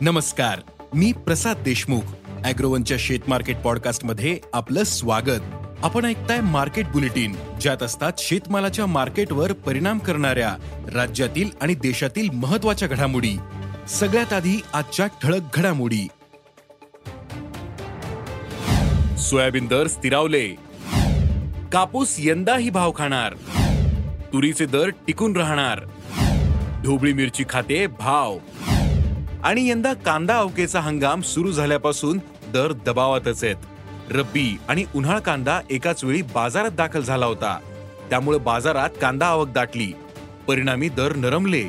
नमस्कार मी प्रसाद देशमुख. अॅग्रोवनच्या शेत मार्केट पॉडकास्टमध्ये आपलं स्वागत. आपण ऐकताय मार्केट बुलेटिन ज्यात असतात शेतमालाच्या मार्केटवर परिणाम करणाऱ्या राज्यातील आणि देशातील महत्त्वाच्या घडामोडी. सगळ्यात आधी आजच्या ठळक घडामोडी. सोयाबीन दर स्थिरावले. कापूस यंदाही भाव खाणार. तुरीचे दर टिकून राहणार. ढोबळी मिरची खाते भाव. आणि यंदा कांदा अवकेचा हंगाम सुरू झाल्यापासून दर दबावातच आहेत. रब्बी आणि उन्हाळ कांदा एकाच वेळी बाजारात दाखल झाला होता. त्यामुळे बाजारात कांदा आवक दाटली. परिणामी दर नरमले.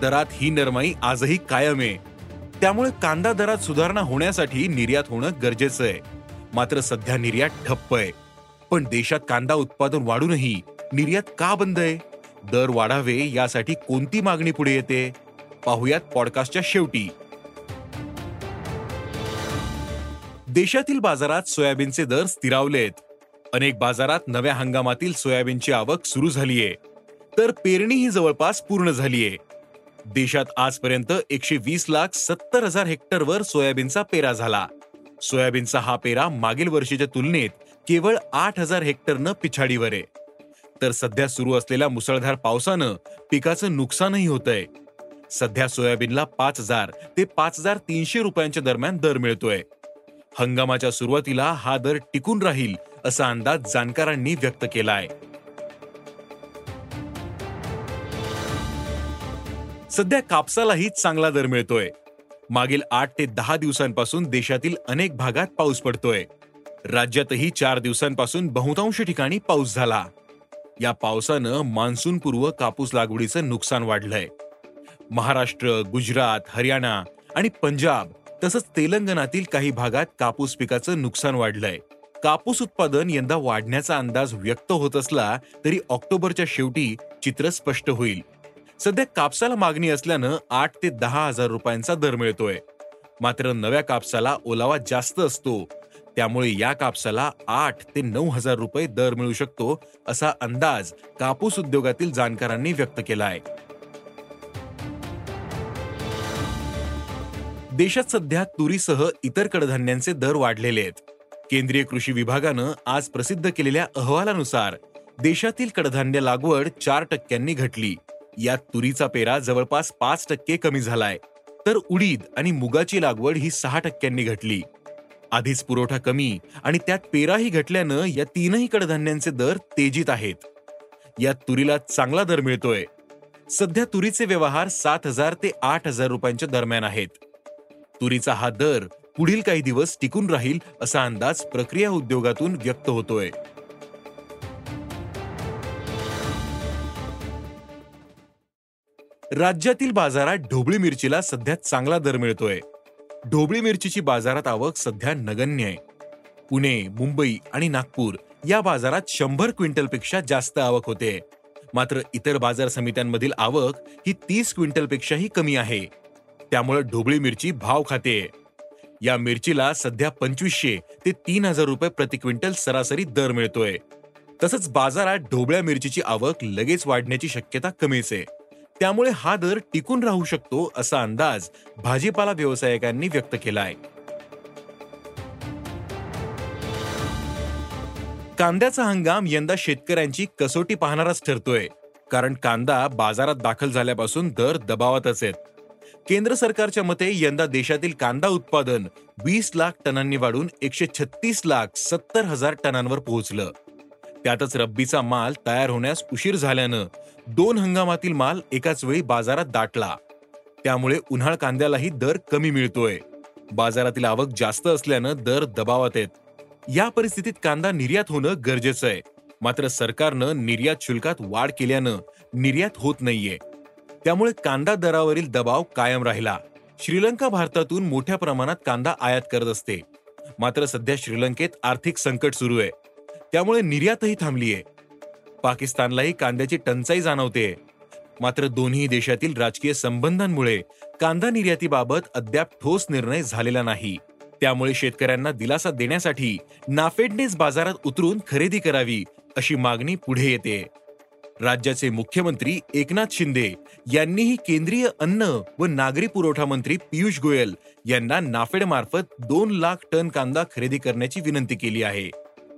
दरात ही नरमाई आजही कायम आहे त्यामुळे कांदा दरात सुधारणा होण्यासाठी निर्यात होणं गरजेचं आहे. मात्र सध्या निर्यात ठप्प आहे. पण देशात कांदा उत्पादन वाढूनही निर्यात का बंद आहे? दर वाढावे यासाठी कोणती मागणी पुढे येते? पाहुयात पॉडकास्टच्या शेवटी. देशातील बाजारात सोयाबीनचे दर स्थिरावलेत. अनेक बाजारात नव्या हंगामातील सोयाबीनची आवक सुरू झालीये. तर पेरणी ही जवळपास पूर्ण झालीये. देशात आजपर्यंत एकशे वीस लाख सत्तर हजार हेक्टरवर सोयाबीनचा पेरा झाला. सोयाबीनचा हा पेरा मागील वर्षीच्या तुलनेत केवळ आठ हजार हेक्टरनं पिछाडीवर आहे. तर सध्या सुरू असलेल्या मुसळधार पावसानं पिकाचं नुकसानही होतंय. सध्या सोयाबीनला पाच हजार ते पाच हजार तीनशे रुपयांच्या दरम्यान दर मिळतोय. हंगामाच्या सुरुवातीला हा दर टिकून राहील असा अंदाज जाणकारांनी व्यक्त केलाय. सध्या कापसालाही चांगला दर मिळतोय. मागील आठ ते दहा दिवसांपासून देशातील अनेक भागात पाऊस पडतोय. राज्यातही चार दिवसांपासून बहुतांश ठिकाणी पाऊस झाला. या पावसानं मान्सूनपूर्व कापूस लागवडीचं नुकसान वाढलंय. महाराष्ट्र गुजरात हरियाणा आणि पंजाब तसंच तेलंगणातील काही भागात कापूस पिकाचं नुकसान वाढलंय. कापूस उत्पादन यंदा वाढण्याचा अंदाज व्यक्त होत असला तरी ऑक्टोबरच्या शेवटी चित्र स्पष्ट होईल. सध्या कापसाला मागणी असल्यानं आठ ते दहा हजार रुपयांचा दर मिळतोय. मात्र नव्या कापसाला ओलावा जास्त असतो. त्यामुळे या कापसाला आठ ते नऊ हजार रुपये दर मिळू शकतो असा अंदाज कापूस उद्योगातील जाणकारांनी व्यक्त केला आहे देशात सध्या तुरीसह इतर कडधान्यांचे दर वाढलेले आहेत. केंद्रीय कृषी विभागानं आज प्रसिद्ध केलेल्या अहवालानुसार देशातील कडधान्य लागवड चार टक्क्यांनी घटली. यात तुरीचा पेरा जवळपास पाच टक्के कमी झालाय. तर उडीद आणि मुगाची लागवड ही सहा टक्क्यांनी घटली. आधीच पुरवठा कमी आणि त्यात पेराही घटल्यानं या तीनही कडधान्यांचे दर तेजीत आहेत. यात तुरीला चांगला दर मिळतोय. सध्या तुरीचे व्यवहार सात हजार ते आठ हजार रुपयांच्या दरम्यान आहेत. तुरीचा हा दर पुढील काही दिवस टिकून राहील असा अंदाज प्रक्रिया उद्योगातून व्यक्त होतोय. राज्यातील बाजारात ढोबळी मिरचीला सध्या चांगला दर मिळतोय. ढोबळी मिरचीची बाजारात आवक सध्या नगण्य आहे. पुणे मुंबई आणि नागपूर या बाजारात शंभर क्विंटलपेक्षा जास्त आवक होते. मात्र इतर बाजार समित्यांमधील आवक ही तीस क्विंटलपेक्षाही कमी आहे. त्यामुळे ढोबळी मिरची भाव खाते. या मिरचीला सध्या पंचवीसशे ते तीन हजार रुपये प्रति क्विंटल सरासरी दर मिळतोय. तसंच बाजारात ढोबळ्या मिरचीची आवक लगेच वाढण्याची शक्यता कमीच. आहे त्यामुळे हा दर टिकून राहू शकतो असा अंदाज भाजीपाला व्यावसायिकांनी व्यक्त केलाय. कांद्याचा हंगाम यंदा शेतकऱ्यांची कसोटी पाहणाराच ठरतोय. कारण कांदा बाजारात दाखल झाल्यापासून दर दबावातच आहेत. केंद्र सरकारच्या मते यंदा देशातील कांदा उत्पादन वीस लाख टनांनी वाढून एकशे छत्तीस लाख सत्तर हजार टनांवर पोहोचलं. त्यातच रब्बीचा माल तयार होण्यास उशीर झाल्यानं दोन हंगामातील माल एकाच वेळी बाजारात दाटला. त्यामुळे उन्हाळ कांद्यालाही दर कमी मिळतोय. बाजारातील आवक जास्त असल्यानं दर दबावात आहेत. या परिस्थितीत कांदा निर्यात होणं गरजेचं आहे. मात्र सरकारनं निर्यात शुल्कात वाढ केल्यानं निर्यात होत नाहीये. त्यामुळे कांदा दरावरील दबाव कायम राहिला. श्रीलंका भारतातून मोठ्या प्रमाणात कांदा आयात करत असते. मात्र सध्या श्रीलंकेत आर्थिक संकट सुरू आहे. त्यामुळे निर्यातही थांबलीये. पाकिस्तानलाही कांद्याची टंचाई जाणवते. मात्र दोन्ही देशातील राजकीय संबंधांमुळे कांदा निर्यातीबाबत अद्याप ठोस निर्णय झालेला नाही. त्यामुळे शेतकऱ्यांना दिलासा देण्यासाठी नाफेडनेच बाजारात उतरून खरेदी करावी अशी मागणी पुढे येते. राज्याचे मुख्यमंत्री एकनाथ शिंदे यांनीही केंद्रीय अन्न व नागरी पुरवठा मंत्री पियुष गोयल यांना नाफेडमार्फत दोन लाख टन कांदा खरेदी करण्याची विनंती केली आहे.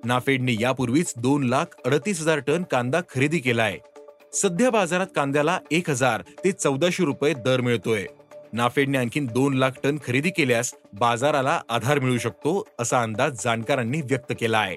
नाफेडने यापूर्वीच दोन लाख अडतीस हजार टन कांदा खरेदी केलाय. सध्या बाजारात कांद्याला एक हजार ते चौदाशे रुपये दर मिळतोय. नाफेडने आणखी दोन लाख टन खरेदी केल्यास बाजाराला आधार मिळू शकतो असा अंदाज जाणकारांनी व्यक्त केला आहे